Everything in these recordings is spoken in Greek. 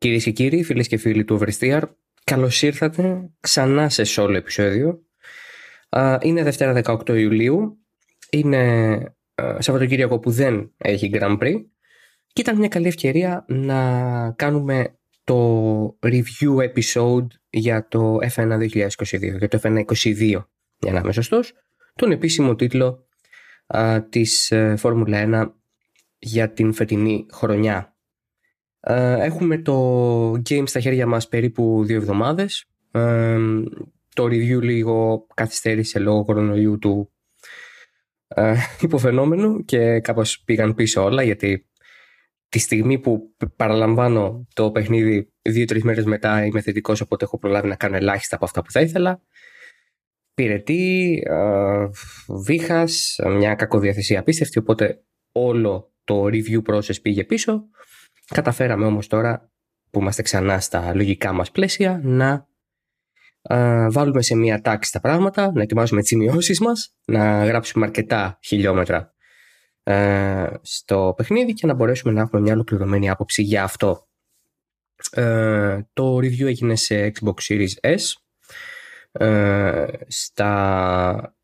Κυρίες και κύριοι, φίλες και φίλοι του Oversteer, καλώς ήρθατε ξανά σε solo επεισόδιο. Είναι Δευτέρα 18 Ιουλίου. Είναι Σαββατοκύριακο που δεν έχει Grand Prix. Και ήταν μια καλή ευκαιρία να κάνουμε το review episode για το F1 2022, για το F1 22 για να είμαι σωστός, τον επίσημο τίτλο α, της ε, Φόρμουλα 1 για την φετινή χρονιά. Έχουμε το game στα χέρια μας περίπου δύο εβδομάδες. το review λίγο καθυστέρησε λόγω κορονοϊού του ε, υποφαινόμενου και κάπως πήγαν πίσω όλα γιατί τη στιγμή που παραλαμβάνω το παιχνίδι δύο-τρεις μέρες μετά είμαι θετικός οπότε έχω προλάβει να κάνω ελάχιστα από αυτά που θα ήθελα πυρετή, βήχας, μια κακοδιαθεσία απίστευτη οπότε όλο το review process πήγε πίσω καταφέραμε όμως τώρα που είμαστε ξανά στα λογικά μας πλαίσια να βάλουμε σε μια τάξη τα πράγματα, να ετοιμάσουμε τις σημειώσεις μας, να γράψουμε αρκετά χιλιόμετρα ε, στο παιχνίδι και να μπορέσουμε να έχουμε μια ολοκληρωμένη άποψη για αυτό. Ε, το review έγινε σε Xbox Series S ε, στα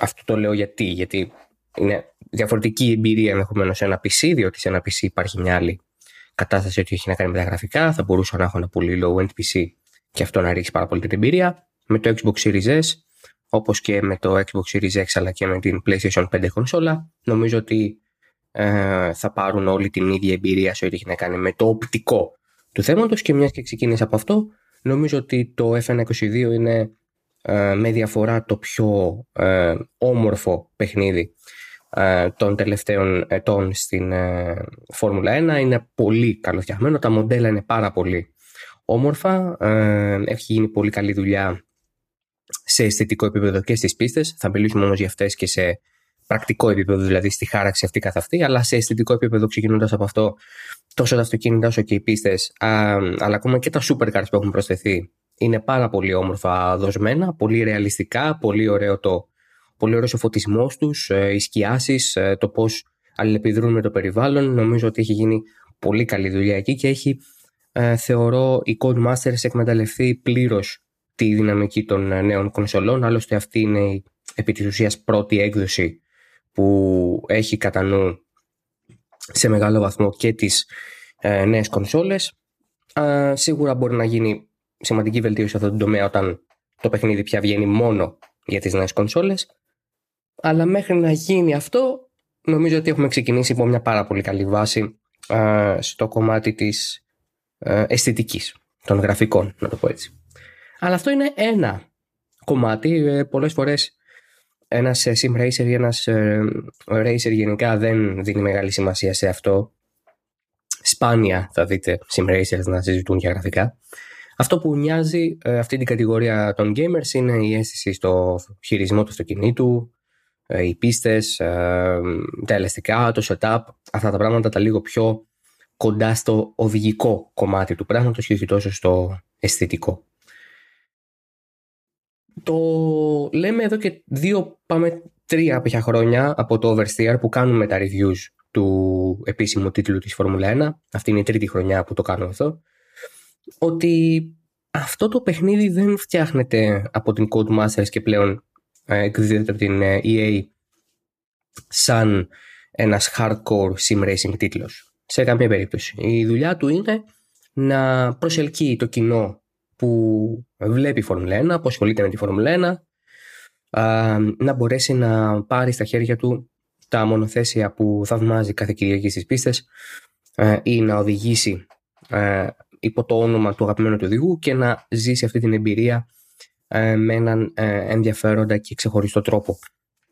αυτό το λέω γιατί γιατί είναι διαφορετική εμπειρία ενδεχομένως σε ένα PC διότι σε ένα PC υπάρχει μια άλλη κατάσταση ότι έχει να κάνει με τα γραφικά. Θα μπορούσα να έχω ένα πολύ low end PC και αυτό να ρίξει πάρα πολύ την εμπειρία. Με το Xbox Series S Όπως και με το Xbox Series X αλλά και με την PlayStation 5 κονσόλα νομίζω ότι ε, θα πάρουν όλη την ίδια εμπειρία σε ό,τι έχει να κάνει με το οπτικό του θέματος. Και μιας και ξεκίνησα από αυτό νομίζω ότι το F122 είναι ε, με διαφορά το πιο ε, όμορφο παιχνίδι ε, των τελευταίων ετών στην Φόρμουλα 1 είναι πολύ καλοφτιαγμένο, τα μοντέλα είναι πάρα πολύ όμορφα, έχει γίνει πολύ καλή δουλειά σε αισθητικό επίπεδο και στις πίστες. Θα μιλήσουμε όμως για αυτές και σε πρακτικό επίπεδο, δηλαδή στη χάραξη αυτή καθ' αυτή, αλλά σε αισθητικό επίπεδο ξεκινώντας από αυτό, τόσο τα αυτοκίνητα όσο και οι πίστες, αλλά ακόμα και τα supercars που έχουν προσθεθεί, είναι πάρα πολύ όμορφα δοσμένα, πολύ ρεαλιστικά, πολύ ωραίο το. Πολύ ωραίος ο φωτισμός τους, ε, οι σκιάσεις, ε, το πώς αλληλεπιδρούν με το περιβάλλον. Νομίζω ότι έχει γίνει πολύ καλή δουλειά εκεί και έχει, ε, θεωρώ, η Codemasters εκμεταλλευτεί πλήρως τη δυναμική των ε, νέων κονσολών. Άλλωστε αυτή είναι η επί της ουσίας πρώτη έκδοση που έχει κατά νου σε μεγάλο βαθμό και τις ε, νέες κονσόλες. σίγουρα μπορεί να γίνει σημαντική βελτίωση σε αυτό το τομέα όταν το παιχνίδι πια βγαίνει μόνο για τις νέες κονσόλες. Αλλά μέχρι να γίνει αυτό νομίζω ότι έχουμε ξεκινήσει από μια πάρα πολύ καλή βάση στο κομμάτι της ε, αισθητικής των γραφικών, να το πω έτσι. Αλλά αυτό είναι ένα κομμάτι. Ε, πολλές φορές ένας ε, sim racer ή ένας ε, racer γενικά δεν δίνει μεγάλη σημασία σε αυτό. Σπάνια θα δείτε sim racers να συζητούν για γραφικά. Αυτό που νοιάζει αυτή την κατηγορία των gamers είναι η αίσθηση στο χειρισμό του αυτοκινήτου, οι πίστες, τα ελαστικά, το setup, αυτά τα πράγματα τα λίγο πιο κοντά στο οδηγικό κομμάτι του πράγματος και όχι τόσο στο αισθητικό. Το λέμε εδώ και δύο, πάμε τρία πια χρόνια από το Oversteer που κάνουμε τα reviews του επίσημου τίτλου της Φόρμουλα 1. Αυτή είναι η τρίτη χρονιά που το κάνω αυτό. Ότι αυτό το παιχνίδι δεν φτιάχνεται από την Codemasters και πλέον ε, εκδίδεται από την ε, EA σαν ένας hardcore sim racing τίτλος. Σε καμία περίπτωση. Η δουλειά του είναι να προσελκύει το κοινό που βλέπει Φόρμουλα 1, που ασχολείται με τη Φόρμουλα 1, να μπορέσει να πάρει στα χέρια του τα μονοθέσια που θαυμάζει κάθε Κυριακή στις πίστες ή να οδηγήσει υπό το όνομα του αγαπημένου του οδηγού και να ζήσει αυτή την εμπειρία με έναν ενδιαφέροντα και ξεχωριστό τρόπο.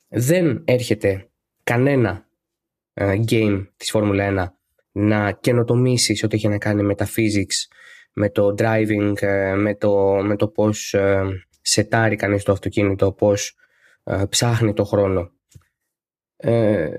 Δεν έρχεται κανένα game της Φόρμουλα 1 να καινοτομήσει ό,τι έχει να κάνει με τα physics με το driving, ε, με το, με το πώς ε, σετάρει κανείς το αυτοκίνητο, πώς ε, ψάχνει το χρόνο. Ε,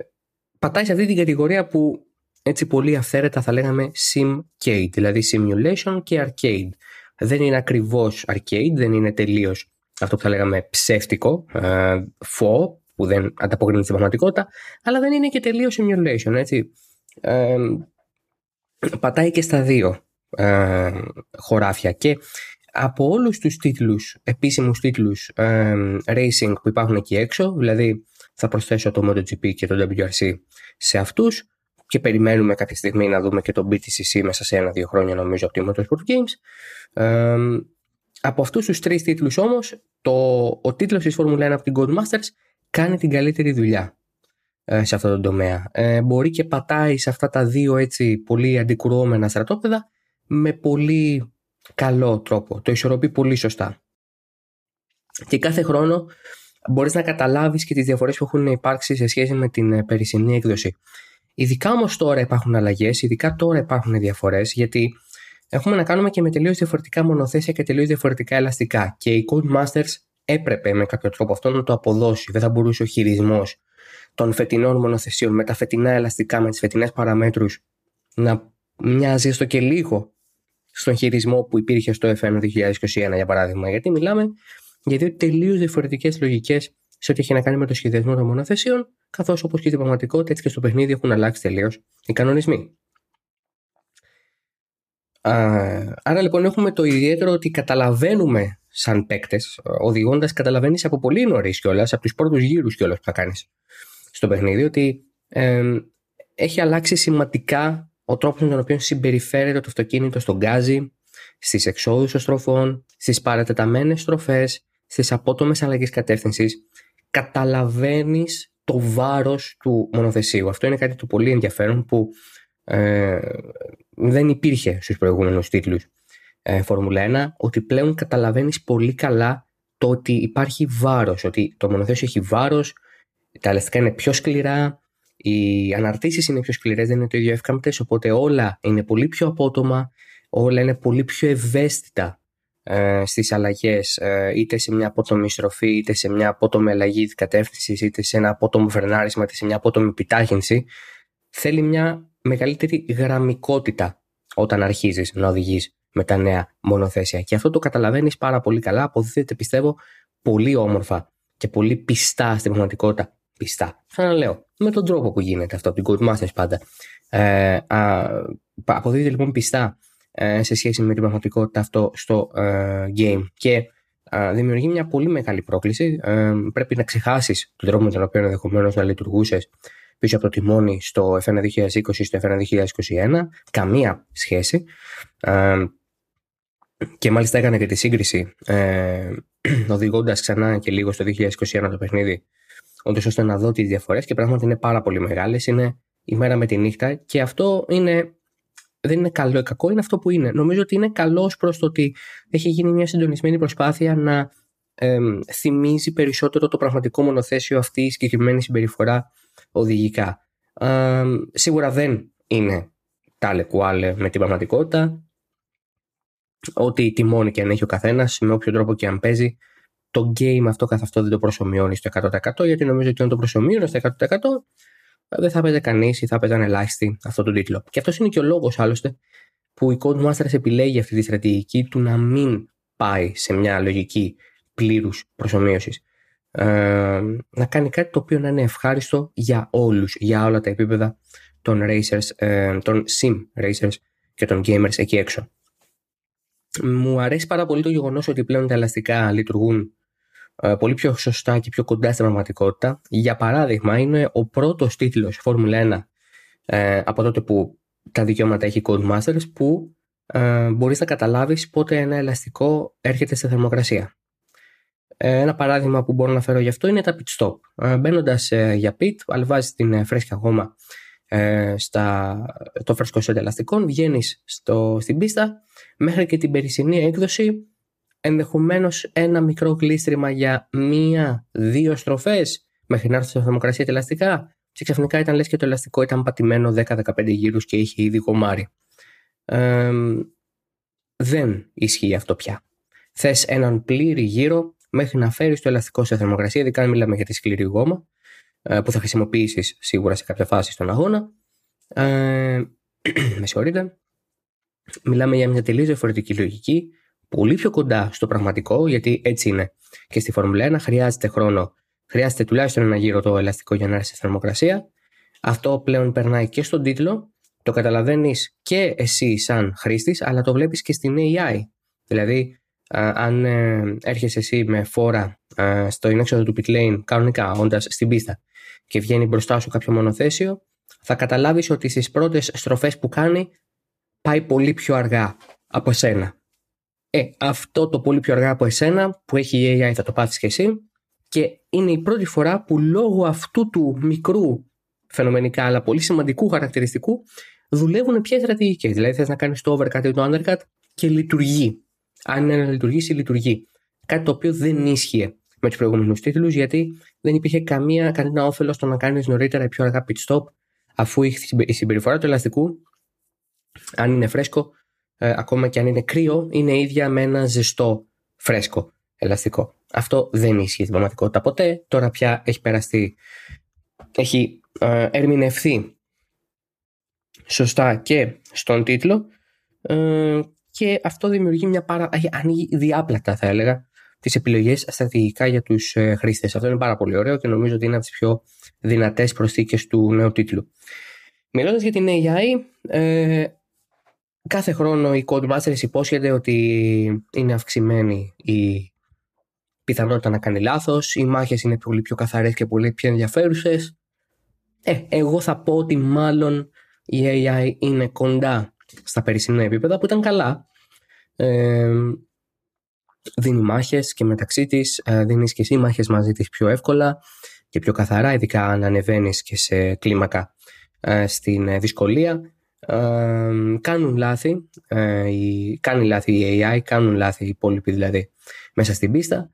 πατάει σε αυτή την κατηγορία που έτσι πολύ αυθαίρετα θα λέγαμε simcade, δηλαδή simulation και arcade. Δεν είναι ακριβώς arcade, δεν είναι τελείως αυτό που θα λέγαμε ψεύτικο, ε, φω, που δεν ανταποκρίνεται στην πραγματικότητα, αλλά δεν είναι και τελείως simulation, έτσι. Ε, πατάει και στα δύο ε, χωράφια και από όλους τους τίτλους, επίσημους τίτλους ε, racing που υπάρχουν εκεί έξω, δηλαδή θα προσθέσω το MotoGP και το WRC σε αυτούς και περιμένουμε κάποια στιγμή να δούμε και το BTCC μέσα σε ένα-δύο χρόνια νομίζω από τη Motorsport Games. Ε, από αυτούς τους τρεις τίτλους όμως, το, ο τίτλος της Formula 1 από την Codemasters κάνει την καλύτερη δουλειά ε, σε αυτό το τομέα. Ε, μπορεί και πατάει σε αυτά τα δύο έτσι πολύ αντικρουόμενα στρατόπεδα με πολύ καλό τρόπο. Το ισορροπεί πολύ σωστά. Και κάθε χρόνο μπορείς να καταλάβεις και τις διαφορές που έχουν υπάρξει σε σχέση με την ε, περσινή έκδοση. Ειδικά όμως τώρα υπάρχουν αλλαγές, ειδικά τώρα υπάρχουν διαφορές, γιατί έχουμε να κάνουμε και με τελείως διαφορετικά μονοθέσια και τελείως διαφορετικά ελαστικά. Και η Codemasters έπρεπε με κάποιο τρόπο αυτό να το αποδώσει. Δεν θα μπορούσε ο χειρισμός των φετινών μονοθεσιών με τα φετινά ελαστικά, με τις φετινές παραμέτρους να μοιάζει έστω και λίγο στον χειρισμό που υπήρχε στο FM 2021 για παράδειγμα. Γιατί μιλάμε για δύο τελείως διαφορετικές λογικές σε ό,τι έχει να κάνει με το σχεδιασμό των μονοθεσιών, καθώς όπως και στην πραγματικότητα έτσι και στο παιχνίδι έχουν αλλάξει τελείως οι κανονισμοί. Άρα λοιπόν έχουμε το ιδιαίτερο ότι καταλαβαίνουμε σαν παίκτες, οδηγώντας, καταλαβαίνεις από πολύ νωρίς κιόλας, από τους πρώτους γύρους κιόλας που θα κάνεις στο παιχνίδι, ότι έχει αλλάξει σημαντικά ο τρόπος με τον οποίο συμπεριφέρεται το αυτοκίνητο στον γκάζι, στις εξόδους των στροφών, στις παρατεταμένες στροφές, στις απότομες αλλαγές κατεύθυνσης. Καταλαβαίνεις το βάρος του μονοθεσίου. Αυτό είναι κάτι το πολύ ενδιαφέρον που ε, δεν υπήρχε στους προηγούμενους τίτλους ε, Φόρμουλα 1 ότι πλέον καταλαβαίνεις πολύ καλά το ότι υπάρχει βάρος, ότι το μονοθέσιο έχει βάρος, τα ελαστικά είναι πιο σκληρά, οι αναρτήσεις είναι πιο σκληρές, δεν είναι το ίδιο εύκαμπτες, οπότε όλα είναι πολύ πιο απότομα, όλα είναι πολύ πιο ευαίσθητα ε, στις αλλαγές, ε, είτε σε μια απότομη στροφή, είτε σε μια απότομη αλλαγή της κατεύθυνσης, είτε σε ένα απότομο φερνάρισμα, είτε σε μια απότομη επιτάχυνση. Θέλει μια μεγαλύτερη γραμμικότητα όταν αρχίζεις να οδηγείς με τα νέα μονοθέσια. Και αυτό το καταλαβαίνεις πάρα πολύ καλά. Αποδίδεται, πιστεύω, πολύ όμορφα και πολύ πιστά στην πραγματικότητα. Πιστά. Ξαναλέω, με τον τρόπο που γίνεται αυτό, από την Codemasters πάντα. Ε, α, αποδίδεται λοιπόν πιστά ε, σε σχέση με την πραγματικότητα αυτό στο ε, game. Και α, δημιουργεί μια πολύ μεγάλη πρόκληση. Ε, πρέπει να ξεχάσεις τον τρόπο με τον οποίο ενδεχομένως να λειτουργούσες πίσω από το τιμόνι στο F1 2020 στο F1 2021. Καμία σχέση. Ε, και μάλιστα έκανα και τη σύγκριση ε, οδηγώντας ξανά και λίγο στο 2021 το παιχνίδι, όντως ώστε να δω τις διαφορές και πράγματι είναι πάρα πολύ μεγάλες. Είναι η μέρα με τη νύχτα και αυτό είναι. Δεν είναι καλό ή κακό, είναι αυτό που είναι. Νομίζω ότι είναι καλό προς το ότι έχει γίνει μια συντονισμένη προσπάθεια να ε, θυμίζει περισσότερο το πραγματικό μονοθέσιο αυτή η συγκεκριμένη συμπεριφορά οδηγικά. Ε, σίγουρα δεν είναι τάλε κουάλε με την πραγματικότητα ό,τι τιμώνει και αν έχει ο καθένας, με όποιο τρόπο και αν παίζει, το game αυτό καθ' αυτό δεν το προσωμιώνεις στο 100% γιατί νομίζω ότι αν το προσωμιώνει στο 100% δεν θα παίζει κανείς ή θα παίζανε ελάχιστοι αυτό το τίτλο. Και αυτός είναι και ο λόγος άλλωστε που η Codemasters επιλέγει αυτή τη στρατηγική του να μην πάει σε μια λογική πλήρους προσωμείωσης. Ε, να κάνει κάτι το οποίο να είναι ευχάριστο για όλους, για όλα τα επίπεδα των racers, ε, των sim racers και των gamers εκεί έξω. Μου αρέσει πάρα πολύ το γεγονός ότι πλέον τα ελαστικά λειτουργούν ε, πολύ πιο σωστά και πιο κοντά στην πραγματικότητα. Για παράδειγμα, είναι ο πρώτος τίτλος Φόρμουλα 1 ε, από τότε που τα δικαιώματα έχει Codemasters που ε, μπορείς να καταλάβεις πότε ένα ελαστικό έρχεται σε θερμοκρασία. Ε, ένα παράδειγμα που μπορώ να φέρω γι' αυτό είναι τα pit stop. Ε, Μπαίνοντας ε, για pit, αν βάζει την φρέσκια γόμα ε, στα, το φρέσκο σετ ελαστικών, βγαίνεις στην πίστα μέχρι και την περσινή έκδοση ενδεχομένως ένα μικρό κλείστριμα για μία-δύο στροφές μέχρι να έρθει στη θερμοκρασία ελαστικά. Και ξαφνικά ήταν λες και το ελαστικό ήταν πατημένο 10-15 γύρους και είχε ήδη κομμάρι. Ε, δεν ισχύει αυτό πια. Θες έναν πλήρη γύρο μέχρι να φέρεις το ελαστικό σε θερμοκρασία, ειδικά αν μιλάμε για τη σκληρή γόμα, ε, που θα χρησιμοποιήσεις σίγουρα σε κάποια φάση στον αγώνα. Ε, με συγχωρείτε. Μιλάμε για μια τελείως διαφορετική λογική, πολύ πιο κοντά στο πραγματικό, γιατί έτσι είναι και στη Φόρμουλα 1. Χρειάζεται χρόνο, χρειάζεται τουλάχιστον ένα γύρο το ελαστικό για να έρθει σε θερμοκρασία. Αυτό πλέον περνάει και στον τίτλο το καταλαβαίνεις και εσύ σαν χρήστης, αλλά το βλέπεις και στην AI. Δηλαδή, αν ε, έρχεσαι εσύ με φόρα στο έξοδο του pit lane κανονικά, όντας στην πίστα και βγαίνει μπροστά σου κάποιο μονοθέσιο, θα καταλάβεις ότι στις πρώτες στροφές που κάνει πάει πολύ πιο αργά από εσένα. Ε, αυτό το πολύ πιο αργά από εσένα που έχει η AI θα το πάθεις και εσύ και είναι η πρώτη φορά που λόγω αυτού του μικρού φαινομενικά αλλά πολύ σημαντικού χαρακτηριστικού δουλεύουν πια στρατηγικές. Δηλαδή θες να κάνεις το overcut ή το undercut και λειτουργεί. Αν είναι να λειτουργήσει, λειτουργεί. Κάτι το οποίο δεν ίσχυε με τους προηγούμενους τίτλους γιατί δεν υπήρχε καμία, κανένα όφελος στο να κάνεις νωρίτερα ή πιο αργά pit stop αφού η συμπεριφορά του ελαστικού, αν είναι φρέσκο, ε, ακόμα και αν είναι κρύο, είναι ίδια με ένα ζεστό φρέσκο ελαστικό. Αυτό δεν ισχύει στην πραγματικότητα ποτέ. Τώρα πια έχει περαστεί, έχει ε, ερμηνευθεί σωστά και στον τίτλο ε, και αυτό δημιουργεί μια πάρα... ανοίγει διάπλατα θα έλεγα τις επιλογές στρατηγικά για τους ε, χρήστες. Αυτό είναι πάρα πολύ ωραίο και νομίζω ότι είναι από τις πιο δυνατές προσθήκες του νέου τίτλου. Μιλώντας για την AI, ε, κάθε χρόνο η Codemasters υπόσχεται ότι είναι αυξημένη η πιθανότητα να κάνει λάθος, οι μάχες είναι πολύ πιο καθαρές και πολύ πιο ενδιαφέρουσες. Ε, εγώ θα πω ότι μάλλον η AI είναι κοντά στα περισσότερα επίπεδα που ήταν καλά. Ε, δίνει μάχες και μεταξύ της ε, δίνεις και εσύ μάχες μαζί της πιο εύκολα και πιο καθαρά, ειδικά αν ανεβαίνεις και σε κλίμακα ε, στην ε, δυσκολία. Ε, κάνουν λάθη, η, κάνει λάθη η AI, κάνουν λάθη οι υπόλοιποι δηλαδή μέσα στην πίστα,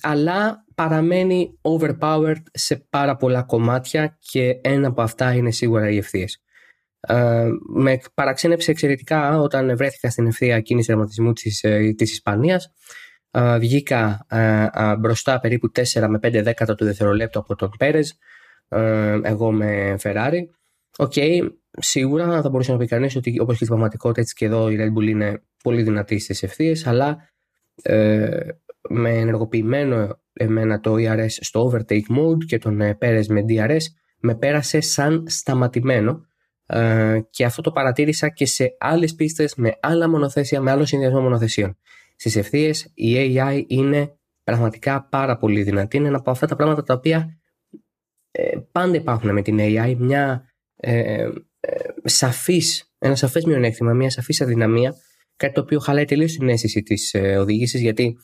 αλλά παραμένει overpowered σε πάρα πολλά κομμάτια και ένα από αυτά είναι σίγουρα οι ευθείες. με παραξένεψε εξαιρετικά όταν βρέθηκα στην ευθεία εκκίνησης τερματισμού της, της Ισπανίας. Βγήκα μπροστά περίπου 4 με 5 δέκατα του δευτερολέπτου από τον Πέρες εγώ με Ferrari. Οκ, okay, σίγουρα θα μπορούσε να πει κανείς ότι όπως και στην πραγματικότητα έτσι και εδώ η Red Bull είναι πολύ δυνατή στις ευθείες, αλλά ε, με ενεργοποιημένο εμένα το ERS στο overtake mode και τον ε, Πέρες με DRS με πέρασε σαν σταματημένο ε, και αυτό το παρατήρησα και σε άλλες πίστες με άλλα μονοθέσια, με άλλο συνδυασμό μονοθεσίων. Στις ευθείες η AI είναι πραγματικά πάρα πολύ δυνατή. Είναι ένα από αυτά τα πράγματα τα οποία ε, πάντα υπάρχουν με την AI. Μια ε, ε, σαφής, ένα σαφές μειονέκτημα, μια σαφής αδυναμία, κάτι το οποίο χαλάει τελείως την αίσθηση της ε, οδήγησης, γιατί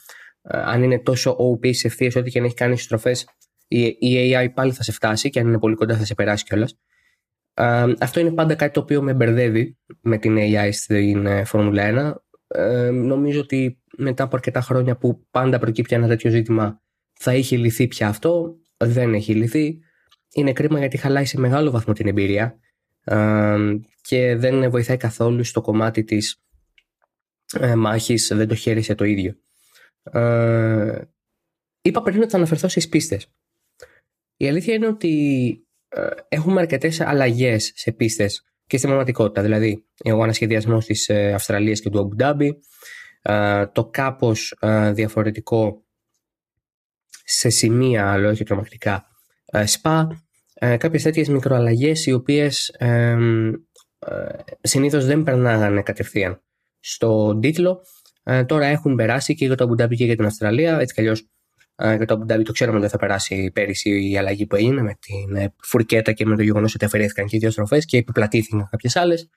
ε, αν είναι τόσο OP σε ευθείες, ό,τι και αν έχει κάνει στροφές, η, η AI πάλι θα σε φτάσει και αν είναι πολύ κοντά θα σε περάσει κιόλας. Ε, αυτό είναι πάντα κάτι το οποίο με μπερδεύει με την AI στην ε, Φόρμουλα 1. Ε, νομίζω ότι μετά από αρκετά χρόνια που πάντα προκύπτει ένα τέτοιο ζήτημα θα είχε λυθεί πια αυτό. Δεν έχει λυθεί. Είναι κρίμα γιατί χαλάει σε μεγάλο βαθμό την εμπειρία και δεν βοηθάει καθόλου στο κομμάτι της ε, μάχης, δεν το χέρισε το ίδιο. Ε, είπα πριν ότι θα αναφερθώ στις πίστες. Η αλήθεια είναι ότι ε, έχουμε αρκετές αλλαγές σε πίστες και στην πραγματικότητα. Δηλαδή, ο ανασχεδιασμό τη ε, Αυστραλία και του Αμπουντάμπη, ε, το κάπως ε, διαφορετικό σε σημεία, αλλά όχι τρομακτικά, σπα, κάποιες τέτοιες μικροαλλαγές οι οποίες συνήθως δεν περνάγανε κατευθείαν στον τίτλο. τώρα έχουν περάσει και για το Αμπουντάμπη και για την Αυστραλία. Έτσι κι αλλιώς για το Αμπουντάμπη το ξέρουμε ότι θα περάσει πέρυσι η αλλαγή που έγινε με την ε, φουρκέτα και με το γεγονός ότι αφαιρέθηκαν και οι δύο στροφές και επιπλατήθηκαν κάποιες άλλες.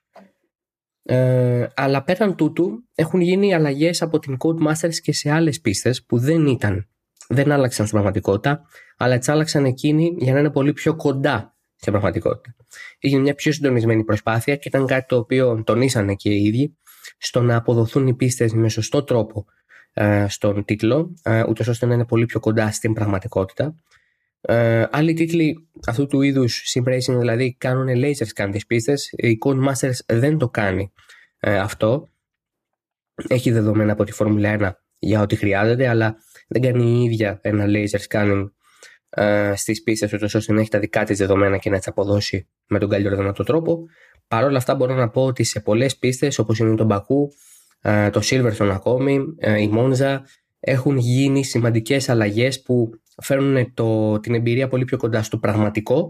Ε, αλλά πέραν τούτου έχουν γίνει αλλαγές από την Codemasters και σε άλλες πίστες που δεν ήταν, δεν άλλαξαν στην πραγματικότητα, αλλά τι άλλαξαν εκείνοι για να είναι πολύ πιο κοντά στην πραγματικότητα. Έγινε μια πιο συντονισμένη προσπάθεια και ήταν κάτι το οποίο τονίσανε και οι ίδιοι στο να αποδοθούν οι πίστες με σωστό τρόπο ε, στον τίτλο, ε, ούτως ώστε να είναι πολύ πιο κοντά στην πραγματικότητα. Ε, άλλοι τίτλοι αυτού του είδους simracing δηλαδή κάνουν laser scan τις πίστες. Η Codemasters δεν το κάνει αυτό. Έχει δεδομένα από τη Φόρμουλα 1 για ό,τι χρειάζεται, αλλά δεν κάνει η ίδια ένα laser scanning ε, στις πίστες, ούτως ώστε να έχει τα δικά της δεδομένα και να τις αποδώσει με τον καλύτερο δυνατό τρόπο. Παρ' όλα αυτά, μπορώ να πω ότι σε πολλές πίστες, όπως είναι το Μπακού, ε, το Silverstone ακόμη, ε, η Monza έχουν γίνει σημαντικές αλλαγές που φέρνουν το, την εμπειρία πολύ πιο κοντά στο πραγματικό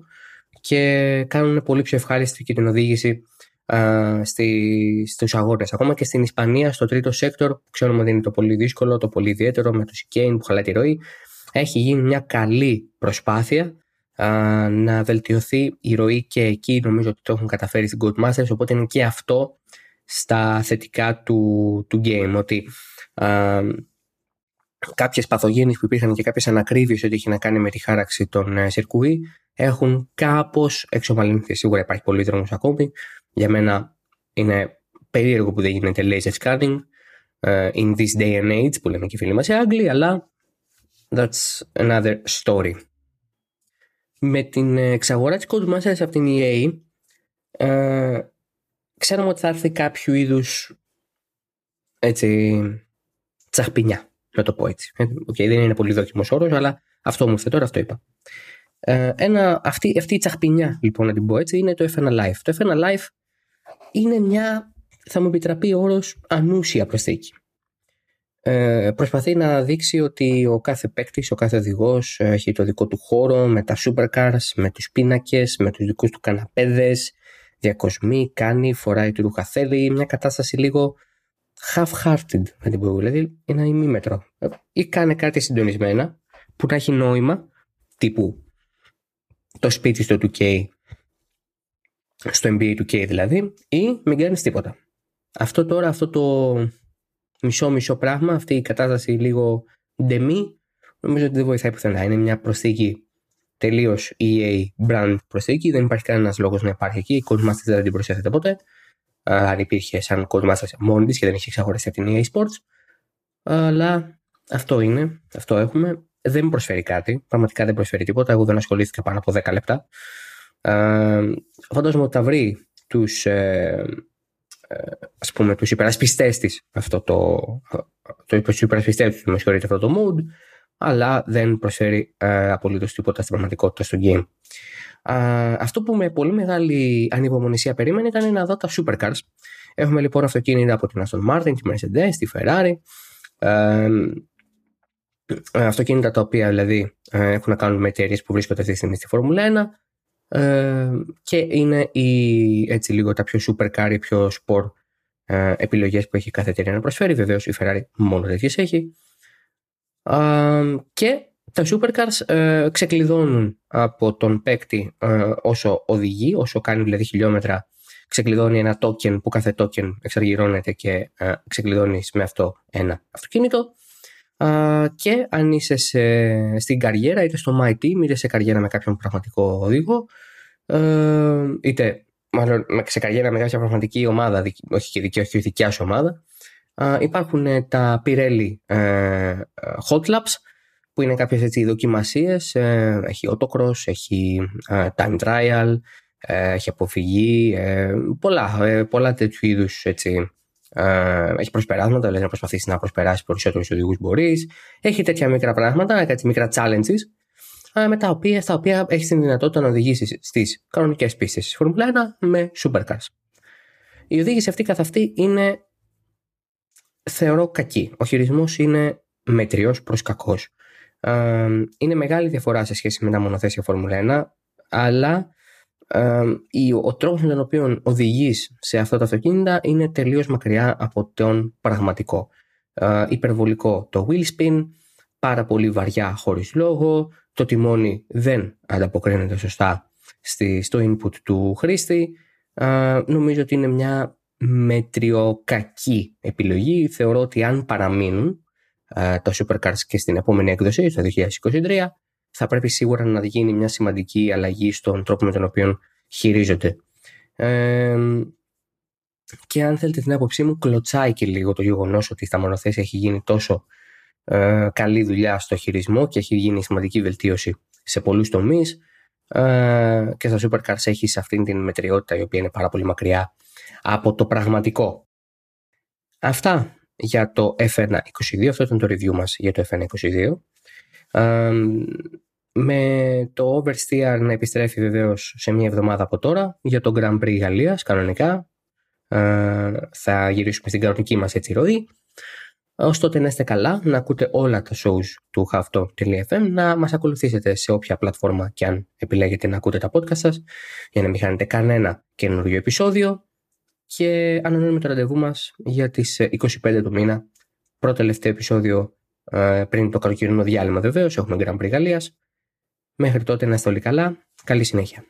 και κάνουν πολύ πιο ευχάριστη και την οδήγηση uh, στη, στους αγώνες. Ακόμα και στην Ισπανία, στο τρίτο sector, ξέρουμε ότι είναι το πολύ δύσκολο, το πολύ ιδιαίτερο με το σικέιν που χαλάει τη ροή, έχει γίνει μια καλή προσπάθεια να βελτιωθεί η ροή και εκεί νομίζω ότι το έχουν καταφέρει στην Codemasters οπότε είναι και αυτό στα θετικά του, του game ότι α, κάποιες παθογένειες που υπήρχαν και κάποιες ανακρίβειες ότι έχει να κάνει με τη χάραξη των ε, σιρκουί έχουν κάπως εξομαλυνθεί. Σίγουρα υπάρχει πολύ δρόμος ακόμη. Για μένα είναι περίεργο που δεν γίνεται laser scanning uh, in this day and age που λένε και οι φίλοι μας οι Άγγλοι αλλά that's another story με την εξαγορά της Codemasters από την EA ε, ξέραμε ότι θα έρθει κάποιο είδους έτσι τσαχπινιά να το πω έτσι. Okay, ε, δεν είναι πολύ δόκιμος όρος αλλά αυτό μου ήρθε τώρα αυτό είπα. Ε, ένα, αυτή, αυτή η τσαχπινιά λοιπόν να την πω έτσι είναι το F1 Live. Το F1 Live είναι μια θα μου επιτραπεί ο όρος ανούσια προσθήκη ε, προσπαθεί να δείξει ότι ο κάθε παίκτης, ο κάθε οδηγός έχει το δικό του χώρο με τα supercars, με τους πίνακες, με τους δικούς του καναπέδες, διακοσμεί, κάνει, φοράει του ρούχα θέλει, μια κατάσταση λίγο half-hearted να την πω, δηλαδή ένα ημίμετρο. Ή κάνει κάτι συντονισμένα που να έχει νόημα, τύπου το σπίτι στο 2K, στο NBA 2K δηλαδή, ή μην κάνεις τίποτα. Αυτό τώρα, αυτό το μισό-μισό πράγμα, αυτή η κατάσταση λίγο ντεμή, νομίζω ότι δεν βοηθάει πουθενά. Είναι μια προσθήκη τελείως EA brand προσθήκη, δεν υπάρχει κανένας λόγος να υπάρχει εκεί. Η Codemasters δεν την προσέθεται ποτέ. Αν υπήρχε σαν Codemasters μόνη της και δεν είχε εξαγοραστεί από την EA Sports. Αλλά αυτό είναι, αυτό έχουμε. Δεν μου προσφέρει κάτι. Πραγματικά δεν προσφέρει τίποτα. Εγώ δεν ασχολήθηκα πάνω από 10 λεπτά. Φαντάζομαι ότι θα βρει τους ε, ας πούμε τους υπερασπιστές της αυτό το, το τους υπερασπιστές τους με συγχωρείτε αυτό το mood αλλά δεν προσφέρει ε, απολύτως τίποτα στην πραγματικότητα στο game. αυτό που με πολύ μεγάλη ανυπομονησία περίμενε ήταν να δω τα supercars. Έχουμε λοιπόν αυτοκίνητα από την Aston Martin, τη Mercedes, τη Ferrari. Ε, αυτοκίνητα τα οποία δηλαδή ε, έχουν να κάνουν με εταιρείες που βρίσκονται αυτή τη στιγμή στη Φόρμουλα 1 ε, και είναι η, έτσι λίγο τα πιο supercar, οι πιο sport ε, επιλογές που έχει κάθε εταιρεία να προσφέρει. Βεβαίως η Ferrari μόνο τέτοιες έχει. Ε, και τα supercars ε, ξεκλειδώνουν από τον παίκτη ε, όσο οδηγεί, όσο κάνει δηλαδή χιλιόμετρα ξεκλειδώνει ένα token που κάθε token εξαργυρώνεται και ε, ξεκλειδώνεις με αυτό ένα αυτοκίνητο και αν είσαι σε, στην καριέρα είτε στο My Team είτε σε καριέρα με κάποιον πραγματικό οδηγό ε, είτε μάλλον σε καριέρα με κάποια πραγματική ομάδα όχι και δικιά, όχι δικιά σου ομάδα υπάρχουν ε, τα Pirelli ε, Hot Labs που είναι κάποιες έτσι δοκιμασίες ε, έχει autocross, έχει time trial έχει αποφυγή πολλά, πολλά τέτοιου είδους έτσι ε, έχει προσπεράσματα, δηλαδή να προσπαθήσει να προσπεράσει περισσότερου οδηγούς μπορείς. Έχει τέτοια μικρά πράγματα, κάτι μικρά challenges, ε, με τα οποία, στα οποία έχεις την δυνατότητα να οδηγήσεις στις κανονικές πίστες της Φόρμουλα 1 με supercars. Η οδήγηση αυτή καθ' αυτή είναι, θεωρώ, κακή. Ο χειρισμός είναι μετριός προς κακός. Ε, είναι μεγάλη διαφορά σε σχέση με τα μονοθέσια Φόρμουλα 1, αλλά ο τρόπος με τον οποίο οδηγείς σε αυτά τα αυτοκίνητα είναι τελείως μακριά από τον πραγματικό. Ε, υπερβολικό το wheel spin, πάρα πολύ βαριά χωρίς λόγο, το τιμόνι δεν ανταποκρίνεται σωστά στη, στο input του χρήστη. Ε, νομίζω ότι είναι μια μετριοκακή επιλογή. Θεωρώ ότι αν παραμείνουν ε, τα supercars και στην επόμενη έκδοση, το 2023, θα πρέπει σίγουρα να γίνει μια σημαντική αλλαγή στον τρόπο με τον οποίο χειρίζονται. Ε, και αν θέλετε την άποψή μου, κλωτσάει και λίγο το γεγονός ότι στα μονοθέσια έχει γίνει τόσο ε, καλή δουλειά στο χειρισμό και έχει γίνει σημαντική βελτίωση σε πολλούς τομείς ε, και στα Supercars έχει αυτήν την μετριότητα η οποία είναι πάρα πολύ μακριά από το πραγματικό. Αυτά για το F1.22, αυτό ήταν το review μας για το F1.22 με το Oversteer να επιστρέφει βεβαίως σε μια εβδομάδα από τώρα για το Grand Prix Γαλλίας κανονικά. Ε, θα γυρίσουμε στην κανονική μας έτσι ροή. Ως τότε να είστε καλά, να ακούτε όλα τα shows του hafto.fm, να μας ακολουθήσετε σε όποια πλατφόρμα και αν επιλέγετε να ακούτε τα podcast σας, για να μην χάνετε κανένα καινούριο επεισόδιο και ανανεώνουμε το ραντεβού μας για τις 25 του μήνα, πρώτο τελευταίο επεισόδιο ε, πριν το καλοκαιρινό διάλειμμα βεβαίως, έχουμε Grand Prix Γαλλίας. Μέχρι τότε να είστε όλοι καλά, καλή συνέχεια.